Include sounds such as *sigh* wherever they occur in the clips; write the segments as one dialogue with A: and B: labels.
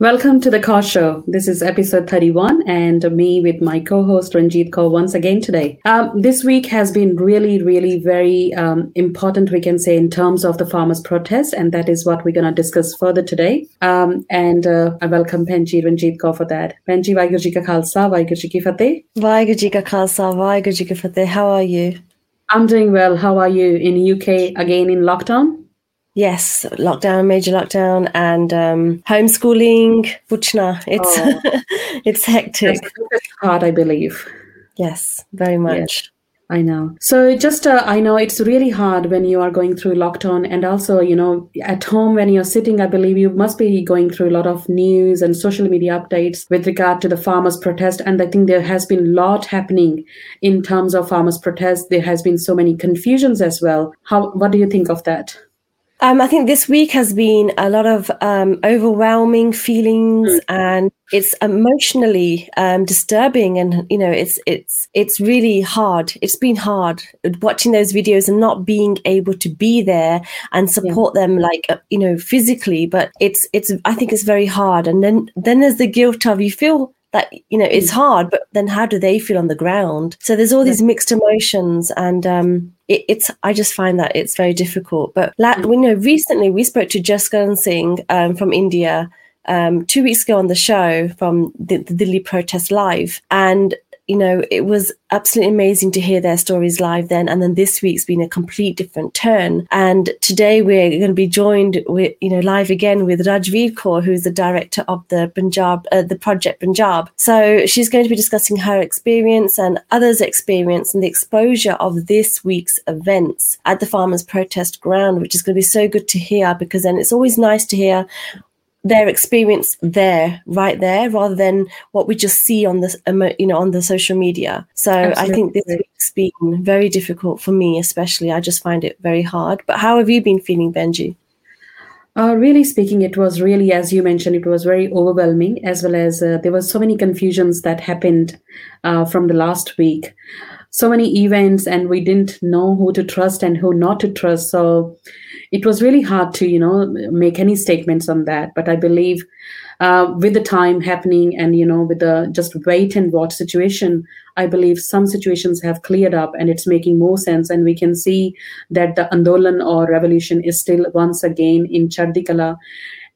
A: Welcome to the Kaur Show. This is episode 31, and me with my co host Ranjit Kaur once again today. Um, this week has been really, really very um, important, we can say, in terms of the farmers' protest, and that is what we're going to discuss further today. Um, and uh, I welcome Penji Ranjit Kaur for that. Penji, Vaheguru Ji Ka Khalsa, Vaheguru Ji Ki Fateh.
B: Vaheguru Ji Ka Khalsa, Vaheguru Ji Ki Fateh. How are you?
A: I'm doing well. How are you in UK again in lockdown?
B: Yes, lockdown, major lockdown, and um, homeschooling. Puchna, it's oh. *laughs* it's hectic.
A: It's hard, I believe.
B: Yes, very much.
A: Yes. I know. So just uh, I know it's really hard when you are going through lockdown, and also you know at home when you're sitting. I believe you must be going through a lot of news and social media updates with regard to the farmers' protest. And I think there has been a lot happening in terms of farmers' protest. There has been so many confusions as well. How? What do you think of that?
B: Um, I think this week has been a lot of um, overwhelming feelings, mm. and it's emotionally um, disturbing. And you know, it's it's it's really hard. It's been hard watching those videos and not being able to be there and support yeah. them, like uh, you know, physically. But it's it's I think it's very hard. And then then there's the guilt of you feel that you know it's mm. hard but then how do they feel on the ground so there's all these mixed emotions and um it, it's i just find that it's very difficult but la- mm. we know recently we spoke to Jaskaran Singh um, from india um, two weeks ago on the show from the, the Delhi protest live and you know, it was absolutely amazing to hear their stories live then. And then this week's been a complete different turn. And today we're going to be joined with, you know, live again with Rajveer Kaur, who's the director of the Punjab, uh, the project Punjab. So she's going to be discussing her experience and others' experience and the exposure of this week's events at the farmers' protest ground, which is going to be so good to hear because then it's always nice to hear their experience there right there rather than what we just see on the you know on the social media so Absolutely. i think this week's been very difficult for me especially i just find it very hard but how have you been feeling benji
A: uh, really speaking, it was really, as you mentioned, it was very overwhelming, as well as uh, there were so many confusions that happened uh, from the last week. So many events, and we didn't know who to trust and who not to trust. So it was really hard to you know make any statements on that. But i believe uh, with the time happening and you know with the just wait and watch situation i believe some situations have cleared up and it's making more sense. And we can see that the andolan or revolution is still once again in chardikala.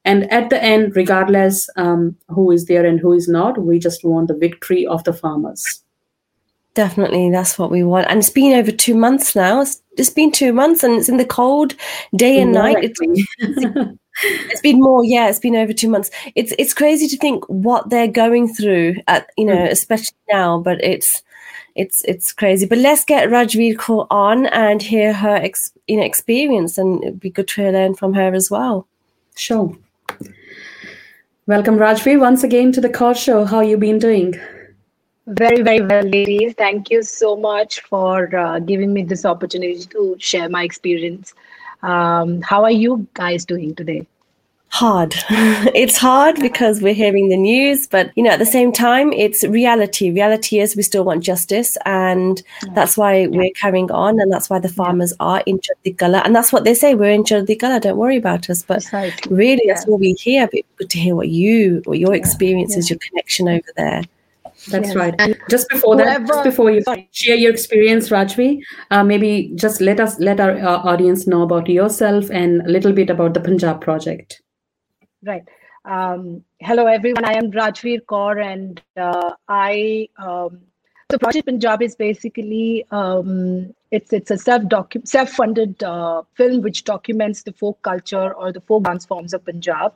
A: And at the end regardless um, who is there and who is not we just want the victory of the farmers
B: Definitely, that's what we want. And it's been over two months now. It's, it's been two months, and it's in the cold, day and night. It's, *laughs* it's been more, yeah. It's been over two months. It's it's crazy to think what they're going through at you know, mm. especially now. But it's it's it's crazy. But let's get Rajveer Kaur on and hear her ex, you know experience, and it'd be good to learn from her as well.
A: Sure. Welcome, Rajveer, once again to the Kaur Show. How you been doing?
C: Very, very well, ladies. Thank you so much for uh, giving me this opportunity to share my experience. Um, how are you guys doing today?
B: Hard. *laughs* it's hard because we're hearing the news, but you know, at the same time, it's reality. Reality is we still want justice, and yeah. that's why yeah. we're carrying on, and that's why the farmers yeah. are in Chardikala, and that's what they say. We're in Chardikala. Don't worry about us. But really, that's what we hear. But good to hear what you, what your experience is, your connection over there.
A: That's right. And just before whoever, that, just before you share your experience, Rajvi, uh, maybe just let us let our uh, audience know about yourself and a little bit about the Punjab project.
C: Right. Um, hello, everyone. I am Rajveer Kaur, and uh, I um, so Project Punjab is basically um, it's it's a self docu- self funded uh, film which documents the folk culture or the folk dance forms of Punjab,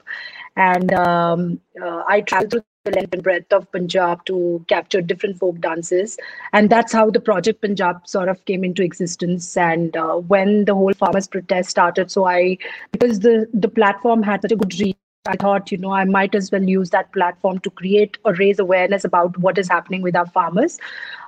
C: and um, uh, I travel through length and breadth of Punjab to capture different folk dances. And that's how the Project Punjab sort of came into existence. And uh, when the whole farmers' protest started, so I, because the, the platform had such a good reach, I thought, you know, I might as well use that platform to create or raise awareness about what is happening with our farmers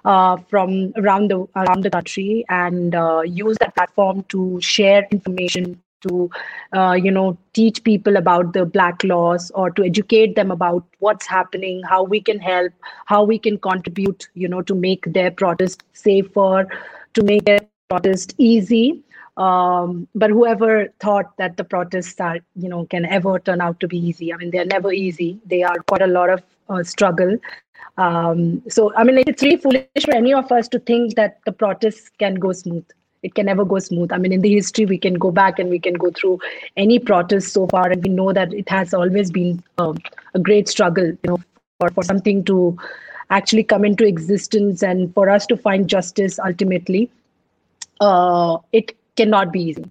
C: uh, from around the around the country, and uh, use that platform to share information to uh, you know teach people about the black laws or to educate them about what's happening how we can help how we can contribute you know to make their protest safer to make their protest easy Um, but whoever thought that the protests are, you know, can ever turn out to be easy? I mean, they're never easy. They are quite a lot of uh, struggle. Um, so, I mean, it's really foolish for any of us to think that the protests can go smooth. It can never go smooth. I mean, in the history, we can go back and we can go through any protest so far, and we know that it has always been um, a great struggle, you know, for, for something to actually come into existence and for us to find justice ultimately. Uh, it cannot be easy.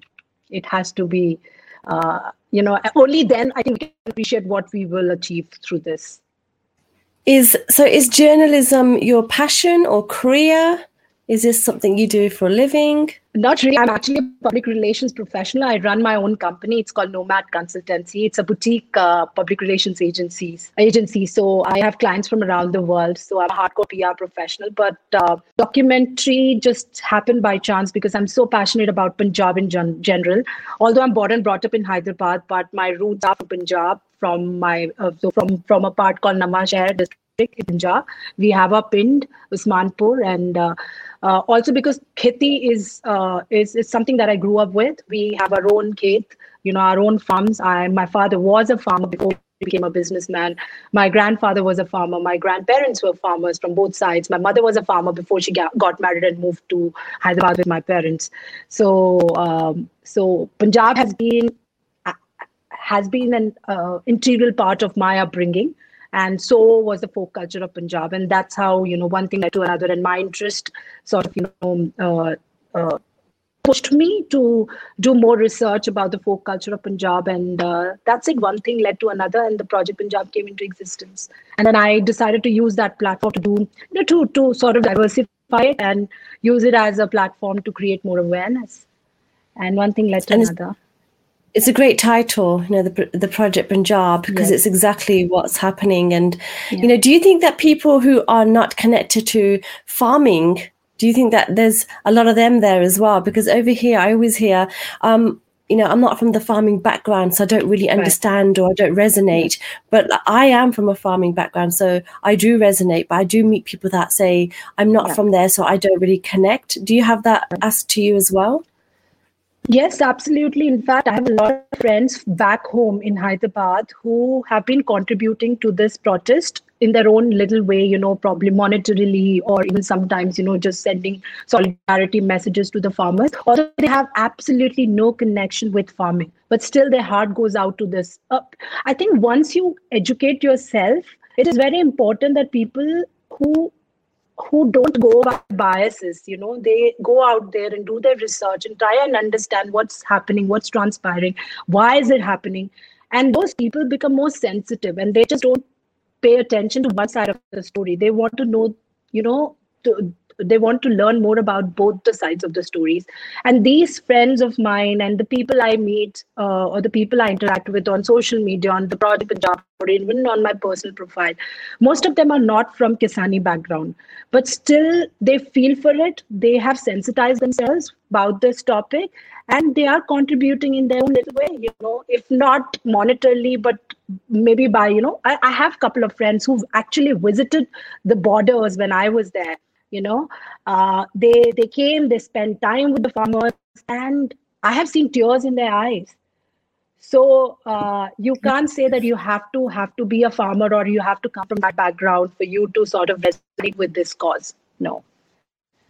C: It has to be, uh, you know, only then I think we can appreciate what we will achieve through this.
B: Is so is journalism your passion or career? Is this something you do for a living?
C: Not really. I'm actually a public relations professional. I run my own company. It's called Nomad Consultancy. It's a boutique uh, public relations agencies agency. So I have clients from around the world. So I'm a hardcore PR professional. But uh, documentary just happened by chance because I'm so passionate about Punjab in gen- general. Although I'm born and brought up in Hyderabad, but my roots are from Punjab, from my uh, so from from a part called Nawashahar district in Punjab. We have a Pind, Usmanpur, and uh, uh, also because kheti is, uh, is is something that I grew up with. We have our own khet, you know, our own farms. I my father was a farmer before he became a businessman. My grandfather was a farmer. My grandparents were farmers from both sides. My mother was a farmer before she got, got married and moved to Hyderabad with my parents. So um, so Punjab has been has been an uh, integral part of my upbringing and so was the folk culture of Punjab. And that's how, you know, one thing led to another. And my interest sort of, you know, uh, uh, pushed me to do more research about the folk culture of Punjab. And uh, that's it. One thing led to another, and the Project Punjab came into existence. And then I decided to use that platform to do, you know, to, to sort of diversify it and use it as a platform to create more awareness. And one thing led to and another
B: it's a great title, you know, the the Project Punjab, because yes. it's exactly what's happening. And yeah. you know, do you think that people who are not connected to farming, do you think that there's a lot of them there as well? Because over here, I always hear, um, you know, I'm not from the farming background, so I don't really understand right. or I don't resonate. But I am from a farming background, so I do resonate. But I do meet people that say I'm not yeah. from there, so I don't really connect. Do you have that asked to you as well?
C: Yes, absolutely. In fact, I have a lot of friends back home in Hyderabad who have been contributing to this protest in their own little way, you know, probably monetarily or even sometimes, you know, just sending solidarity messages to the farmers. Although they have absolutely no connection with farming, but still their heart goes out to this. Uh, I think once you educate yourself, it is very important that people who who don't go by biases you know they go out there and do their research and try and understand what's happening what's transpiring why is it happening? And those people become more sensitive and they just don't pay attention to one side of the story. They want to know you know to, they want to learn more about both the sides of the stories. And these friends of mine and the people i meet uh, or the people i interact with on social media on the project punjab or even on my personal profile most of them are not from kisani background. But still they feel for it. They have sensitized themselves about this topic and they are contributing in their own little way you know if not monetarily but maybe by you know I, I have a couple of friends who've actually visited the borders when i was there you know uh, they they came they spent time with the farmers and i have seen tears in their eyes. So uh, you can't say that you have to have to be a farmer or you have to come from that background for you to sort of resonate with this cause. No.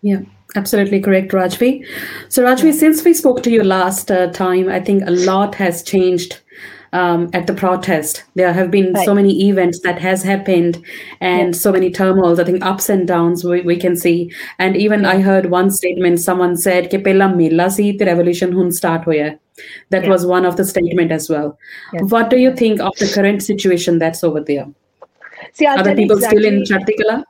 A: Yeah absolutely correct rajvi. So rajvi since we spoke to you last uh, time i think a lot has changed um, at the protest. There have been right. so many events that has happened and yeah. so many turmoils. I think ups and downs we, we can see. And even yeah. I heard one statement, someone said, Ke pehla mela si the revolution hun start hoya. That yeah. was one of the statement as well. What do you think of the current situation that's over there?
C: See,
A: Are the people exactly. still in Chardikala?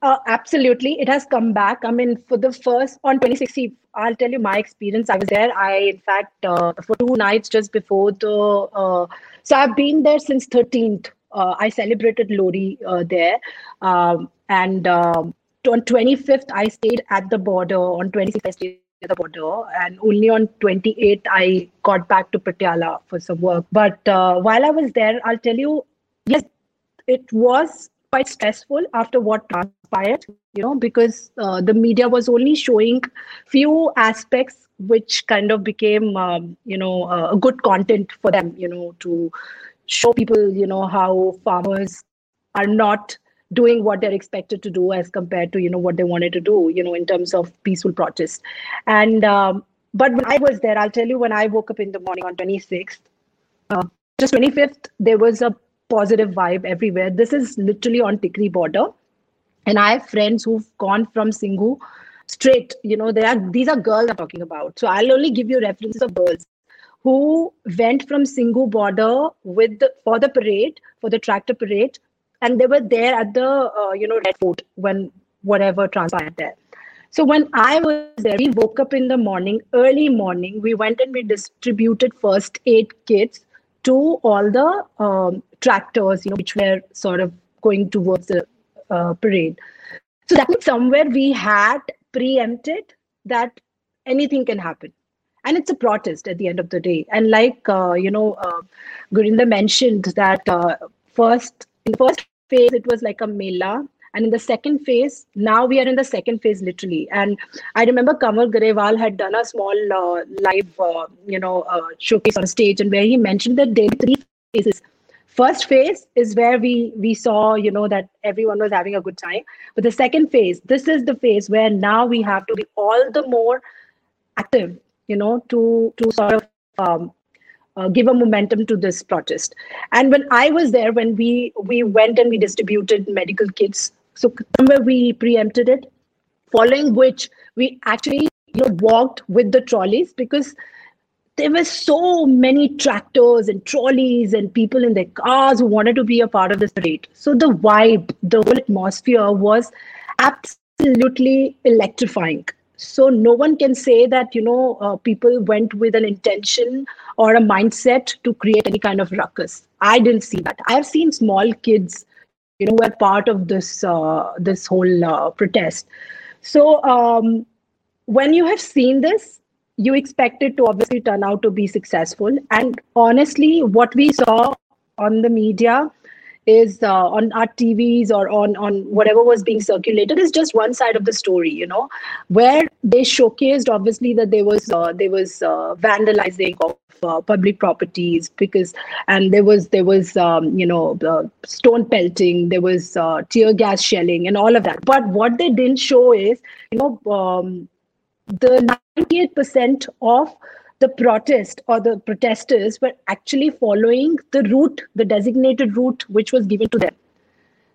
C: Uh, absolutely, it has come back. I mean, for the first on 2060, I'll tell you my experience. I was there. I, in fact, uh, for two nights just before the. Uh, so I've been there since 13th. Uh, I celebrated Lohri uh, there, um, and um, on 25th I stayed at the border. On 26th I stayed at the border, and only on 28th I got back to Patiala for some work. But uh, while I was there, I'll tell you, yes, it was quite stressful after what transpired, you know, because uh, the media was only showing few aspects which kind of became, um, you know, uh, a good content for them, you know, to show people, you know, how farmers are not doing what they're expected to do as compared to, you know, what they wanted to do, you know, in terms of peaceful protest. And, um, but when I was there, I'll tell you, when I woke up in the morning on 26th, uh, just 25th, there was a positive vibe everywhere. This is literally on Tikri border. And I have friends who've gone from Singhu straight, you know, are these are girls I'm talking about. So I'll only give you references of girls who went from Singhu border with the, for the parade, for the tractor parade, and they were there at the uh, you know Red Fort when whatever transpired there. So when I was there, we woke up in the morning, early morning. We went and we distributed first aid kits to all the um, tractors, you know, which were sort of going towards the uh, parade. So that means somewhere we had preempted that anything can happen. And it's a protest at the end of the day. And like, uh, you know, uh, Gurinder mentioned that uh, first, in the first phase, it was like a mela. And in the second phase, now we are in the second phase literally. And I remember Kamal Grewal had done a small uh, live, uh, you know, uh, showcase on stage, and where he mentioned that there are three phases. First phase is where we we saw you know that everyone was having a good time. But the second phase this is the phase where now we have to be all the more active you know to to sort of um, uh, give a momentum to this protest. And when i was there when we we went and we distributed medical kits so somewhere we preempted it following which we actually you know walked with the trolleys because there were so many tractors and trolleys and people in their cars who wanted to be a part of this parade. So the vibe, the whole atmosphere was absolutely electrifying. So no one can say that you know uh, people went with an intention or a mindset to create any kind of ruckus. I didn't see that. I have seen small kids, you know, were part of this uh, this whole uh, protest. So um, when you have seen this, you expect it to obviously turn out to be successful. And honestly, what we saw on the media is uh, on our TVs or on on whatever was being circulated is just one side of the story, you know, where they showcased obviously that there was uh, there was uh, vandalizing of uh, public properties because and there was there was um, you know stone pelting, there was uh, tear gas shelling and all of that. But what they didn't show is you know. Um, the 98% of the protest or the protesters were actually following the route, the designated route which was given to them.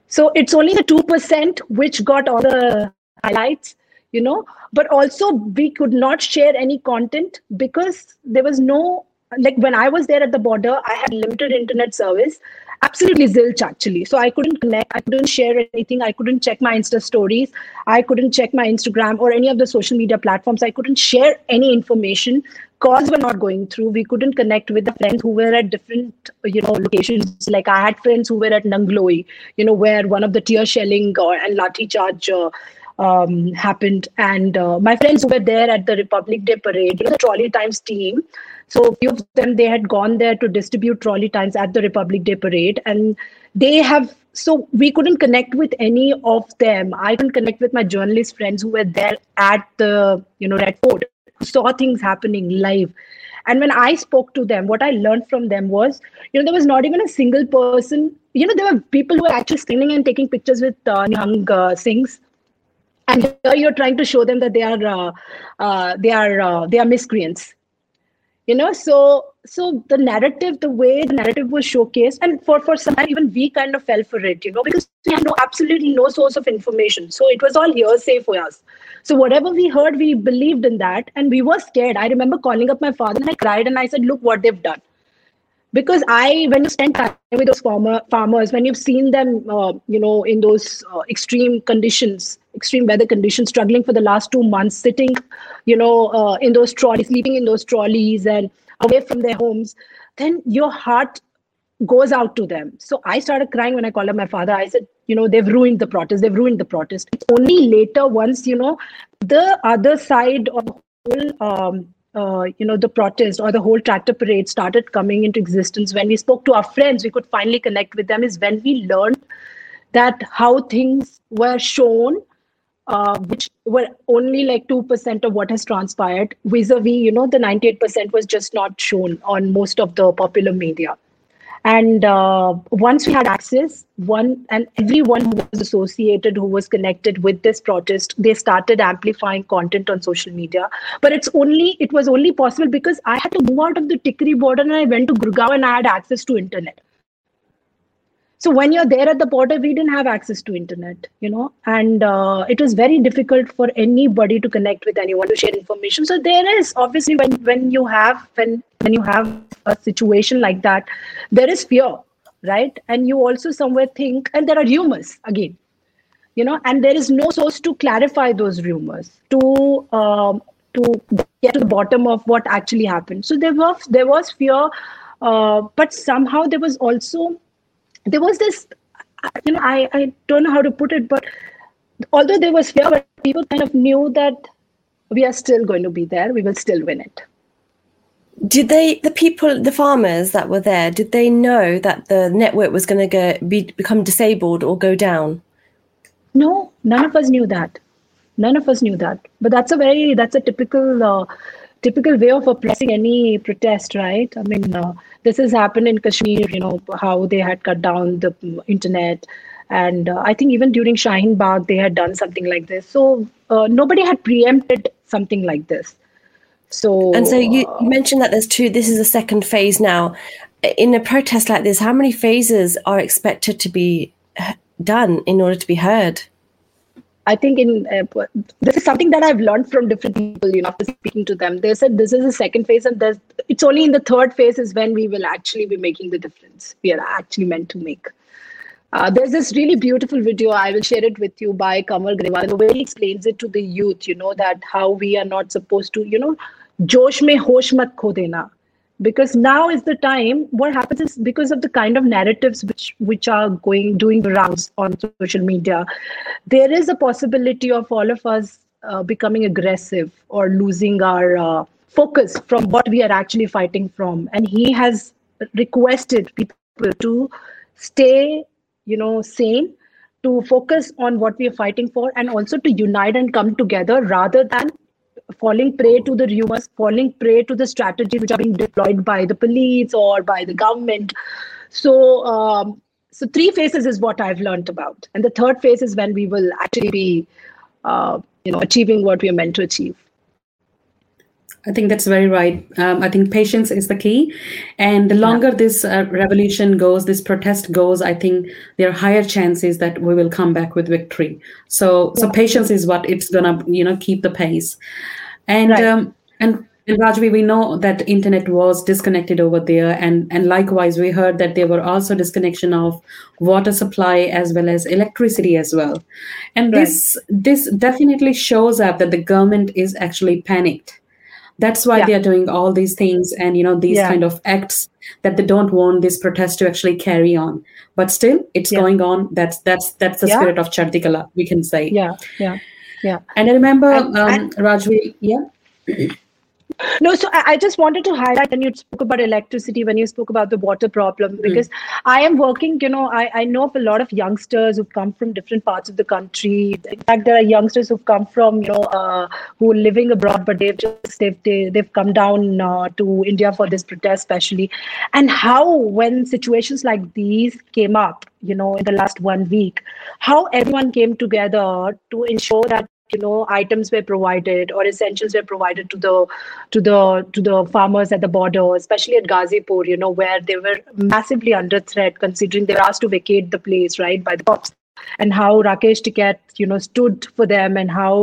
C: So it's only the 2% which got all the highlights, you know, but also we could not share any content because there was no, like when I was there at the border, I had limited internet service absolutely zilch actually. So I couldn't connect, I couldn't share anything, I couldn't check my Insta stories, I couldn't check my Instagram or any of the social media platforms. I couldn't share any information. Calls were not going through. We couldn't connect with the friends who were at different, you know, locations. Like I had friends who were at Nangloi, you know, where one of the tear shelling or and lathi charge. Uh, um, happened. And uh, my friends who were there at the Republic Day parade, you know, the Trolley Times team, so a few of them, they had gone there to distribute trolley times at the Republic Day parade. And they have, so we couldn't connect with any of them. I couldn't connect with my journalist friends who were there at the, you know, Red Fort, saw things happening live. And when I spoke to them, what I learned from them was, you know, there was not even a single person. You know, there were people who were actually standing and taking pictures with uh, Nihang uh, Singhs and here you're trying to show them that they are uh, uh, they are uh, they are miscreants you know so so the narrative the way the narrative was showcased and for for some time even we kind of fell for it you know because we had no absolutely no source of information. So it was all hearsay for us. So whatever we heard we believed in that and we were scared. I remember calling up my father and i cried and i said look what they've done because i when you spend time with those farmer, farmers when you've seen them uh, you know in those uh, extreme conditions extreme weather conditions struggling for the last two months sitting you know uh, in those trolleys sleeping in those trolleys and away from their homes then your heart goes out to them. So i started crying when i called up my father. I said you know they've ruined the protest. They've ruined the protest. It's only later once you know the other side of the whole um, uh, you know the protest or the whole tractor parade started coming into existence when we spoke to our friends. We could finally connect with them is when we learned that how things were shown uh, which were only like 2% of what has transpired vis-a-vis you know the 98% was just not shown on most of the popular media and uh, once we had access one and everyone who was associated who was connected with this protest they started amplifying content on social media. But it's only it was only possible because i had to move out of the tikri border and i went to gurgaon and i had access to internet so when you're there at the border we didn't have access to internet you know and uh, it was very difficult for anybody to connect with anyone to share information. So there is obviously when when you have when when you have a situation like that there is fear right? And you also somewhere think and there are rumors again you know and there is no source to clarify those rumors to um, to get to the bottom of what actually happened. So there was there was fear uh, but somehow there was also there was this you know I, I don't know how to put it but although there was fear but people kind of knew that we are still going to be there we will still win it.
B: Did they the people the farmers that were there did they know that the network was going to go be, become disabled or go down?
C: No none of us knew that. None of us knew that. But that's a very that's a typical uh, typical way of oppressing any protest right? I mean uh, this has happened in Kashmir, you know, how they had cut down the internet. And uh, I think even during Shaheen Bagh, they had done something like this. So uh, nobody had preempted something like this. So
B: and so you, you mentioned that there's two. This is the second phase now. In a protest like this, how many phases are expected to be done in order to be heard?
C: I think in uh, this is something that I've learned from different people. You know, after speaking to them, they said this is the second phase, and there's it's only in the third phase is when we will actually be making the difference. We are actually meant to make. Uh, there's this really beautiful video. I will share it with you by Kamal Grewal. The way he explains it to the youth, you know, that how we are not supposed to, you know, josh mein hosh mat kho dena because now is the time what happens is because of the kind of narratives which which are going doing the rounds on social media there is a possibility of all of us uh, becoming aggressive or losing our uh, focus from what we are actually fighting from. And he has requested people to stay you know sane to focus on what we are fighting for and also to unite and come together rather than falling prey to the rumors, falling prey to the strategies which are being deployed by the police or by the government. So, um, so three phases is what I've learned about, and the third phase is when we will actually be, uh, you know, achieving what we are meant to achieve.
A: I think that's very right. Um, I think patience is the key. And the longer yeah. this uh, revolution goes, this protest goes, I think there are higher chances that we will come back with victory. So, yeah. so patience is what it's gonna, you know, keep the pace. And right. um, and in Rajvi, we know that internet was disconnected over there, and and likewise, we heard that there were also disconnection of water supply as well as electricity as well. And right. this this definitely shows up that the government is actually panicked that's why yeah. they are doing all these things and you know these yeah. kind of acts that they don't want this protest to actually carry on. But still it's yeah. going on. That's that's that's the spirit of chardikala we can say.
C: Yeah. Yeah. Yeah.
A: And i remember and, um, and, rajvi yeah
C: no so I, just wanted to highlight when you spoke about electricity when you spoke about the water problem hmm. because mm. i am working you know I, I know of a lot of youngsters who've come from different parts of the country in fact there are youngsters who've come from you know uh, who are living abroad but they've just they've, they, have they have come down uh, to india for this protest especially and how when situations like these came up you know in the last one week how everyone came together to ensure that you know items were provided or essentials were provided to the to the to the farmers at the border especially at gazipur you know where they were massively under threat considering they were asked to vacate the place right by the cops and how rakesh tikait you know stood for them and how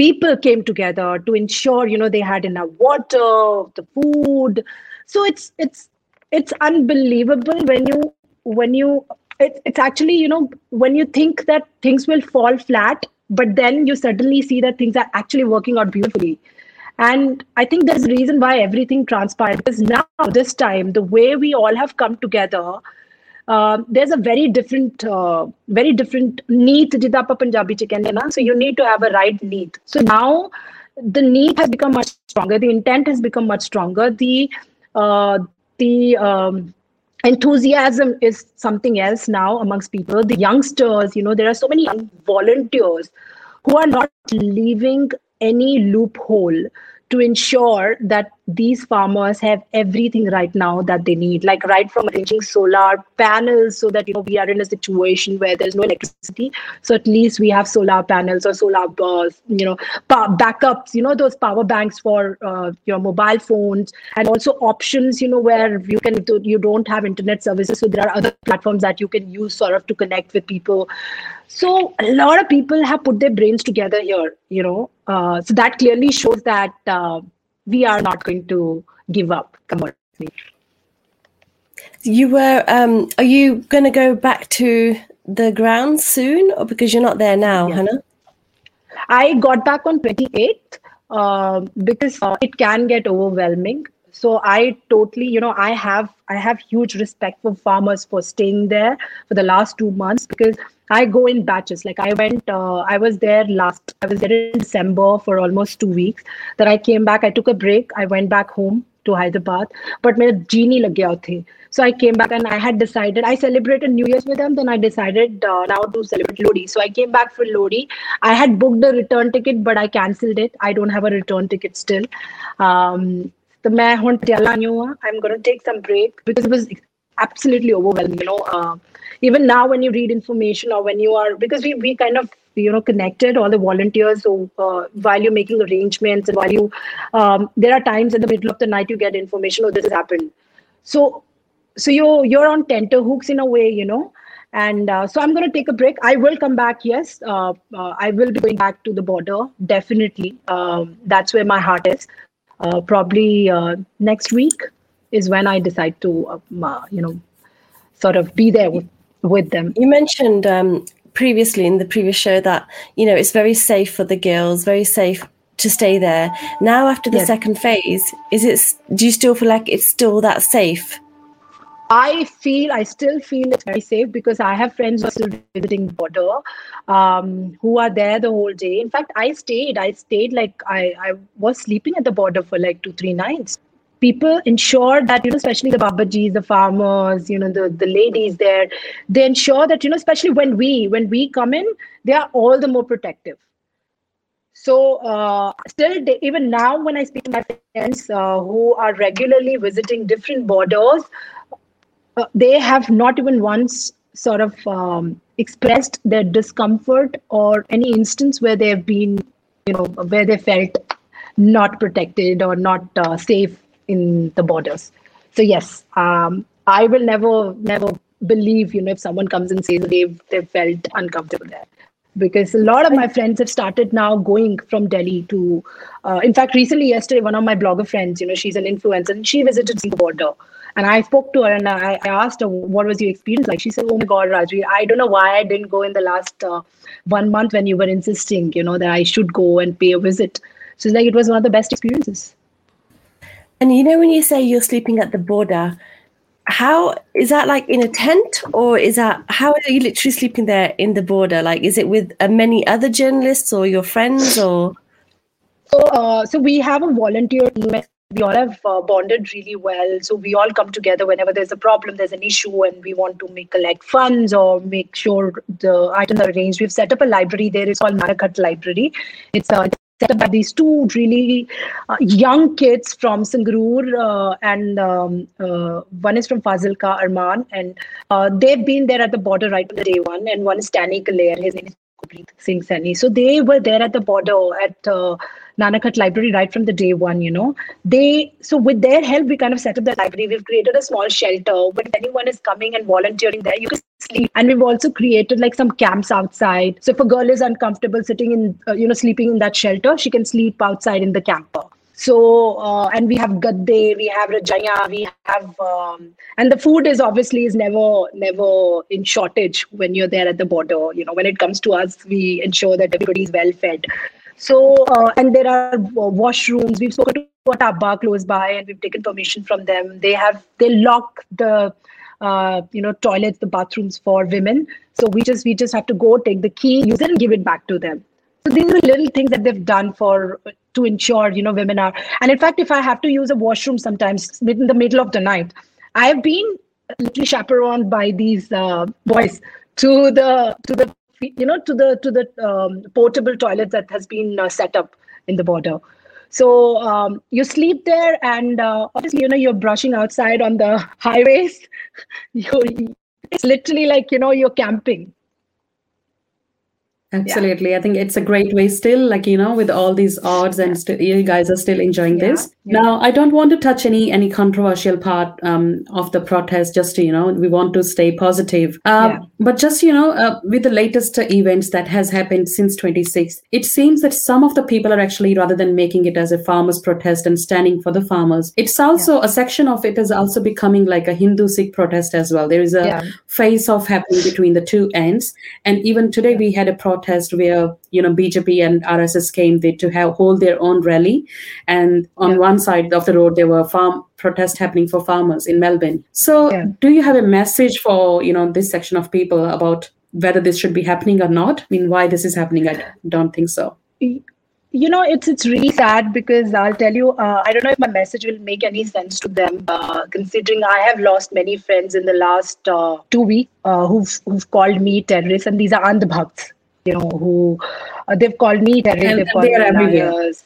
C: people came together to ensure you know they had enough water the food. So it's it's it's unbelievable when you when you it, it's actually you know when you think that things will fall flat but then you suddenly see that things are actually working out beautifully. And i think there's a reason why everything transpired because now this time the way we all have come together uh, there's a very different uh, very different need. Jida apa punjabi na so you need to have a right need. So now the need has become much stronger. The intent has become much stronger. The uh, the um, enthusiasm is something else now amongst people. The youngsters you know there are so many volunteers who are not leaving any loophole to ensure that these farmers have everything right now that they need like right from arranging solar panels so that you know we are in a situation where there's no electricity. So at least we have solar panels or solar uh, you know backups you know those power banks for uh, your mobile phones and also options you know where you can you don't have internet services. So there are other platforms that you can use sort of to connect with people. So a lot of people have put their brains together here you know uh, so that clearly shows that uh, we are not going to give up.
B: You were um, are you going to go back to the ground soon? Or because you're not there now yeah. hannah?
C: I got back on 28th uh, because uh, it can get overwhelming so i totally you know i have i have huge respect for farmers for staying there for the last two months because i go in batches. Like i went uh, i was there last i was there in december for almost two weeks. Then i came back i took a break i went back home to hyderabad but my genie lag gaya the so i came back and i had decided i celebrated new year's with them then i decided uh, now to celebrate lohri. So i came back for lohri. I had booked a return ticket but i cancelled it. I don't have a return ticket still. Um, तो मैं हूँ पटियाला आई हूँ I am gonna take some break because it was absolutely overwhelming you know uh, even now when you read information or when you are because we, we kind of you know connected all the volunteers so uh, while you're making arrangements and while you um, there are times in the middle of the night you get information oh this has happened so so you're you're on tenterhooks in a way you know and uh, so i'm going to take a break i will come back yes uh, uh, i will be going back to the border definitely um, that's where my heart is uh, probably uh, next week is when I decide to, uh, you know, sort of be there with, with them.
B: You mentioned um, previously in the previous show that you know it's very safe for the girls, very safe to stay there. Now, after the yes. second phase, is it? Do you still feel like it's still that safe?
C: I feel, I still feel it's very safe because I have friends who are still visiting border, um, who are there the whole day. In fact, I stayed, I stayed like I, I was sleeping at the border for like two, three nights. People ensure that, you know, especially the babajis, the farmers, you know, the, the ladies there, they ensure that, you know, especially when we, when we come in, they are all the more protective. So uh, still, even now, when I speak to my friends uh, who are regularly visiting different borders, uh, they have not even once sort of um, expressed their discomfort or any instance where they've been, you know, where they felt not protected or not uh, safe in the borders. So yes, um, I will never, never believe, you know, if someone comes and says they've they felt uncomfortable there because a lot of my friends have started now going from delhi to uh, in fact recently yesterday one of my blogger friends you know she's an influencer and she visited the border and I spoke to her and I, I asked her, what was your experience like? She said, oh my God, Rajvi, I don't know why I didn't go in the last uh, one month when you were insisting, you know, that I should go and pay a visit. So it's like, it was one of the best experiences.
B: And you know, when you say you're sleeping at the border, how is that like in a tent or is that how are you literally sleeping there in the border? Like, is it with uh, many other journalists or your friends or?
C: So, uh, so we have a volunteer team we all have uh, bonded really well. So we all come together whenever there's a problem there's an issue and we want to make collect funds or make sure the items are arranged. We've set up a library there. It's called Nanakat library. It's uh, set up by these two really uh, young kids from Sangrur uh, and um, uh, one is from Fazilka Arman and uh, they've been there at the border right from the day one and one is Danny Kalair his name is Singh Sani. So they were there at the border at Nanakat Library right from the day one, you know. They so with their help, we kind of set up the library. We've created a small shelter. When anyone is coming and volunteering there, you can sleep. And we've also created like some camps outside. So if a girl is uncomfortable sitting in, uh, you know, sleeping in that shelter, she can sleep outside in the camper. So uh, and we have gadde, we have rajaya, we have um, and the food is obviously is never never in shortage when you're there at the border. You know, when it comes to us, we ensure that everybody is well fed. So, uh, and there are uh, washrooms. We've spoken to a bar close by, and we've taken permission from them. They have they lock the uh, you know toilets, the bathrooms for women. So we just we just have to go take the key, use it, and give it back to them. So these are little things that they've done for to ensure you know women are. And in fact, if I have to use a washroom sometimes in the middle of the night, I've been literally chaperoned by these uh, boys to the to the you know to the to the um, portable toilet that has been uh, set up in the border so um, you sleep there and uh, obviously you know you're brushing outside on the *laughs* highways *laughs* you it's literally like you know you're camping
A: Absolutely. Yeah. I think it's a great way still, like, you know, with all these odds and st- you guys are still enjoying yeah. this. Yeah. Now, I don't want to touch any any controversial part um, of the protest, just to, you know, we want to stay positive. Uh, but just, you know, uh, with the latest events that has happened since 26, it seems that some of the people are actually, rather than making it as a farmers protest and standing for the farmers, it's also a section of it is also becoming like a Hindu Sikh protest as well. There is a face off happening between the two ends. And even today we had a protest where you know BJP and RSS came there to have hold their own rally, and on yeah. one side of the road there were farm protests happening for farmers in Melbourne. So, yeah. do you have a message for you know this section of people about whether this should be happening or not? I mean, why this is happening? I don't think so
C: you know it's it's really sad because i'll tell you uh, i don't know if my message will make any sense to them uh, considering i have lost many friends in the last uh, two weeks uh, who've, who've called me terrorists and these are andhbhakts you know, who uh, they've called me terrorists, they've called me liars.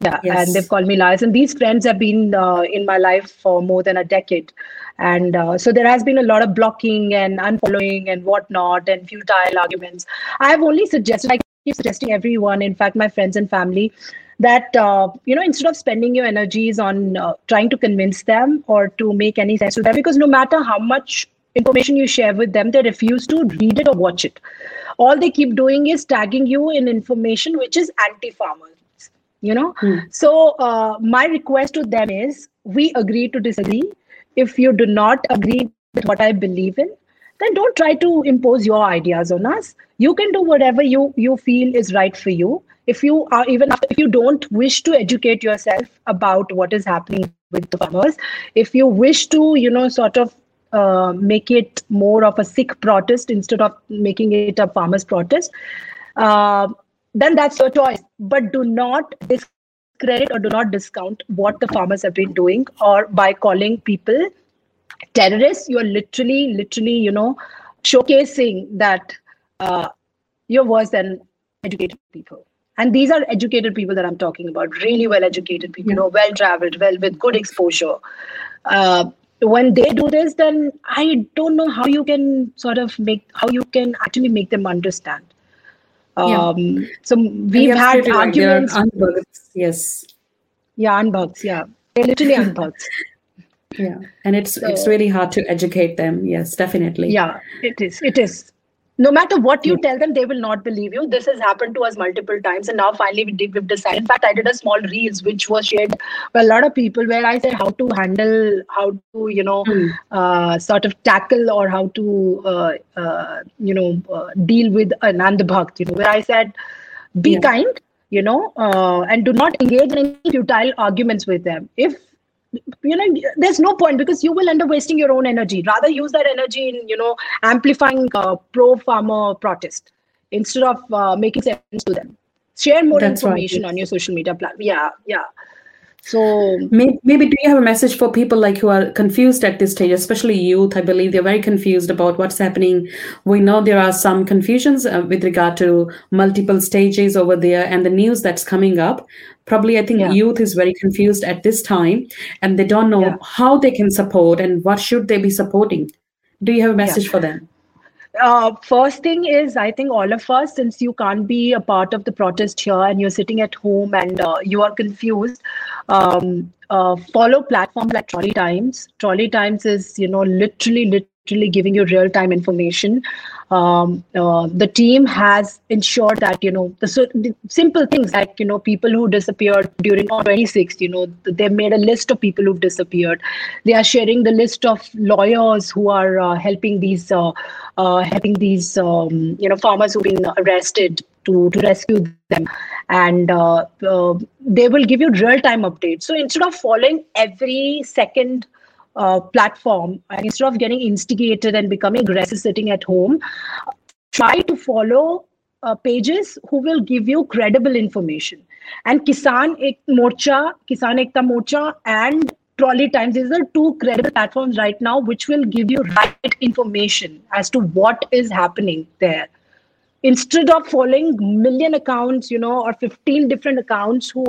C: Yeah, yes. and they've called me liars. And these friends have been uh, in my life for more than a decade. And uh, so there has been a lot of blocking and unfollowing and whatnot and futile arguments. I have only suggested, I keep suggesting everyone, in fact, my friends and family, that uh, you know instead of spending your energies on uh, trying to convince them or to make any sense to them because no matter how much information you share with them they refuse to read it or watch it all they keep doing is tagging you in information which is anti-farmers you know? Hmm. so uh, my request to them is we agree to disagree. If you do not agree with what i believe in then don't try to impose your ideas on us. You can do whatever you you feel is right for you. If you are even if you don't wish to educate yourself about what is happening with the farmers if you wish to you know sort of uh, make it more of a Sikh protest instead of making it a farmers protest, uh, then that's your choice. But do not discredit or do not discount what the farmers have been doing, or by calling people terrorists, you are literally, literally, you know, showcasing that uh, you're worse than educated people. And these are educated people that I'm talking about, really well educated people, you know, well traveled, well with good exposure. Uh, when they do this then i don't know how you can sort of make how you can actually make them understand um yeah. so we've had arguments.
A: yes.
C: Yeah unbugs yeah. Literally unbugs. *laughs*
A: Yeah. And it's so, it's really hard to educate them yes definitely.
C: Yeah it is it is no matter what you tell them they will not believe you this has happened to us multiple times and now finally we've decided in fact i did a small reels which was shared by a lot of people where i said how to handle how to you know mm. uh, sort of tackle or how to uh, uh, you know uh, deal with an andhbhakt you know where i said be yeah. kind you know uh, and do not engage in any futile arguments with them if you know there's no point because you will end up wasting your own energy. Rather use that energy in you know amplifying uh, pro farmer protest instead of uh, making sense to them. Share more That's information right. on your social media platform yeah yeah so
A: maybe, maybe, do you have a message for people like who are confused at this stage, especially youth? I believe they're very confused about what's happening. We know there are some confusions uh, with regard to multiple stages over there and the news that's coming up. Probably, I think yeah. youth is very confused at this time, and they don't know yeah. how they can support and what should they be supporting. Do you have a message yeah. for them?
C: Uh, first thing is, I think all of us, since you can't be a part of the protest here and you're sitting at home and uh, you are confused, um, uh, follow platforms like Trolley Times. Trolley Times is, you know, literally, literally giving you real time information um, uh, the team has ensured that you know the, so, the, simple things like you know people who disappeared during 26 you know they've made a list of people who've disappeared. They are sharing the list of lawyers who are uh, helping these uh, uh helping these um, you know farmers who've been arrested to, to rescue them. And uh, uh, they will give you real time updates. So instead of following every second uh, platform and instead of getting instigated and becoming aggressive sitting at home try to follow uh, pages who will give you credible information and kisan ek morcha kisan ekta morcha and Trolley Times. These are two credible platforms right now which will give you right information as to what is happening there. Instead of following million accounts, you know, or 15 different accounts who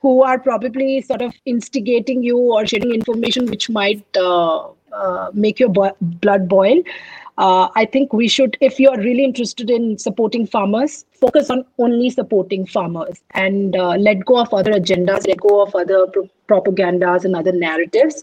C: who are probably sort of instigating you or sharing information which might uh, uh, make your bo- blood boil. Uh, I think we should, if you are really interested in supporting farmers, focus on only supporting farmers and uh, let go of other agendas, let go of other pro- propagandas and other narratives.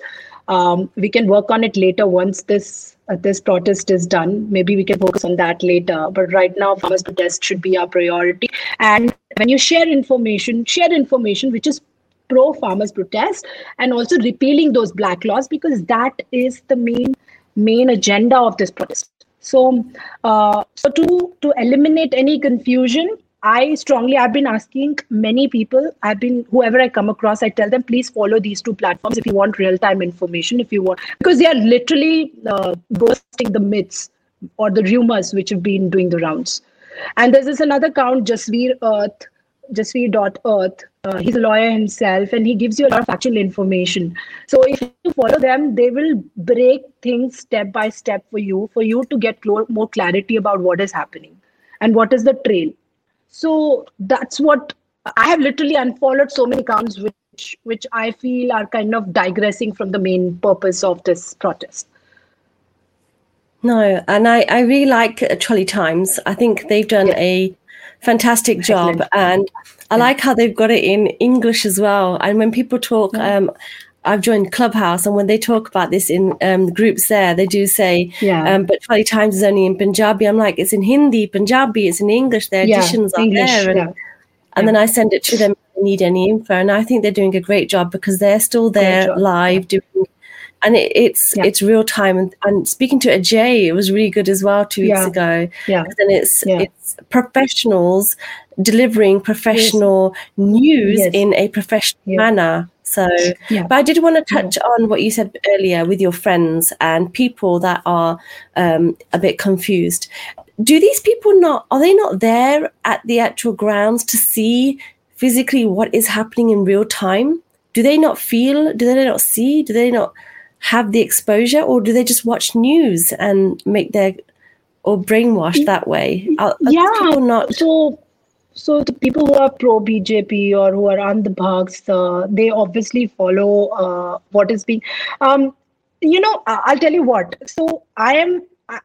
C: Um, we can work on it later once this uh, this protest is done. Maybe we can focus on that later. But right now, farmers protest should be our priority. And when you share information, share information which is pro farmers protest and also repealing those black laws because that is the main main agenda of this protest. So, uh, so to to eliminate any confusion, I strongly I've been asking many people. I've been whoever I come across, I tell them please follow these two platforms if you want real time information. If you want, because they are literally uh, bursting the myths or the rumors which have been doing the rounds. And there's this another account, Jasveer Earth, Jasveer.earth. Uh, he's a lawyer himself and he gives you a lot of factual information. So if you follow them, they will break things step by step for you, for you to get more clarity about what is happening and what is the trail. So that's what I have literally unfollowed so many accounts which which I feel are kind of digressing from the main purpose of this protest.
B: No, and I, I really like Trolley Times. I think they've done yeah. a fantastic job Excellent. and i like how they've got it in english as well and when people talk yeah. um, I've joined Clubhouse, and when they talk about this in um, groups there, they do say,
C: yeah.
B: Um, but Trolley Times is only in Punjabi. I'm like, it's in Hindi, Punjabi, it's in English. Their yeah, editions are English, there. And, yeah. and then I send it to them if they need any info. And I think they're doing a great job because they're still there live doing and it, it's yeah. it's real time and, and, speaking to Ajay it was really good as well two weeks
C: yeah.
B: ago
C: yeah
B: and it's yeah. it's professionals delivering professional yes. news yes. in a professional manner so yeah. but I did want to touch on what you said earlier with your friends and people that are um, a bit confused. Do these people not are they not there at the actual grounds to see physically what is happening in real time? Do they not feel do they not see? Do they not have the exposure or do they just watch news and make their or brainwash that way?
C: Are, are yeah. people not so so the people who are pro bjp or who are on the bhags uh, they obviously follow uh, what is being um, you know i'll tell you what so i am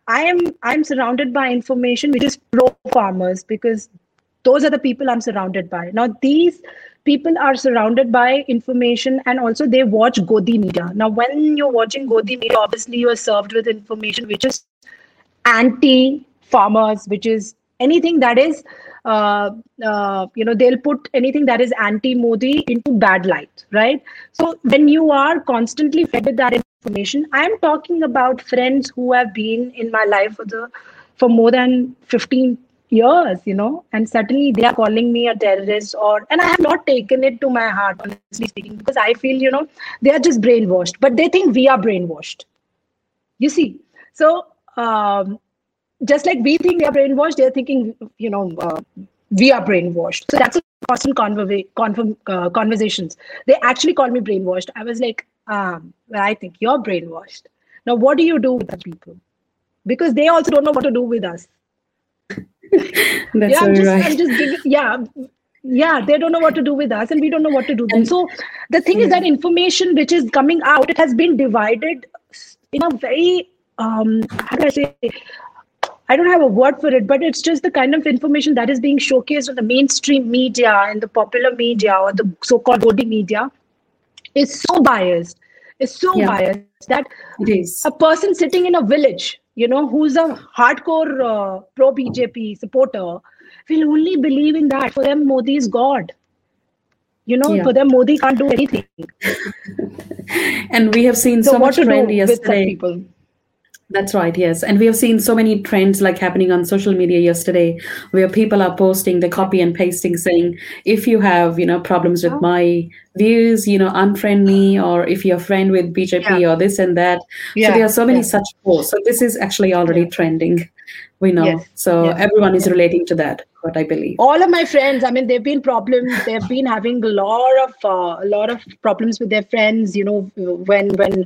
C: i am i'm surrounded by information which is pro farmers because those are the people i'm surrounded by now these people are surrounded by information and also they watch Godi media. Now, when you're watching Godi media, obviously you are served with information which is anti farmers, which is anything that is, uh, uh, you know, they'll put anything that is anti Modi into bad light, right? So, when you are constantly fed with that information, I'm talking about friends who have been in my life for the for more than 15 years, you know, and suddenly they are calling me a terrorist or and I have not taken it to my heart, honestly speaking, because I feel, you know, they are just brainwashed, but they think we are brainwashed. You see, so um, just like we think we are brainwashed, they're thinking, you know, uh, we are brainwashed. So that's a constant conversa- conv- uh, conversations. They actually call me brainwashed. I was like, um, well, I think you're brainwashed. Now, what do you do with the people? Because they also don't know what to do with us. *laughs*
A: That's yeah, I'm just, right. I'm just
C: giving, yeah, yeah, they don't know what to do with us, and we don't know what to do. Them. So the thing yeah. is that information which is coming out, it has been divided in a very um, how do I say? I don't have a word for it, but it's just the kind of information that is being showcased on the mainstream media and the popular media or the so-called Godi media is so biased. Is so yeah. biased that a person sitting in a village you know, who's a hardcore uh, pro BJP supporter, will only believe in that. For them, Modi is God. You know, yeah. for them, Modi can't do anything. *laughs*
A: and we have seen so, so much trend yesterday. That's right, yes. And we have seen so many trends like happening on social media yesterday where people are posting the copy and pasting saying, if you have, you know, problems with oh. my views, you know, unfriend me, or if you're a friend with BJP yeah. or this and that. Yeah. So there are so many yeah. such posts. So this is actually already trending. We know.
C: Yes,
A: so
C: yes,
A: everyone is relating to that what i believe.
C: All of my friends i mean they've been problems they've been having a lot of uh, a lot of problems with their friends you know when when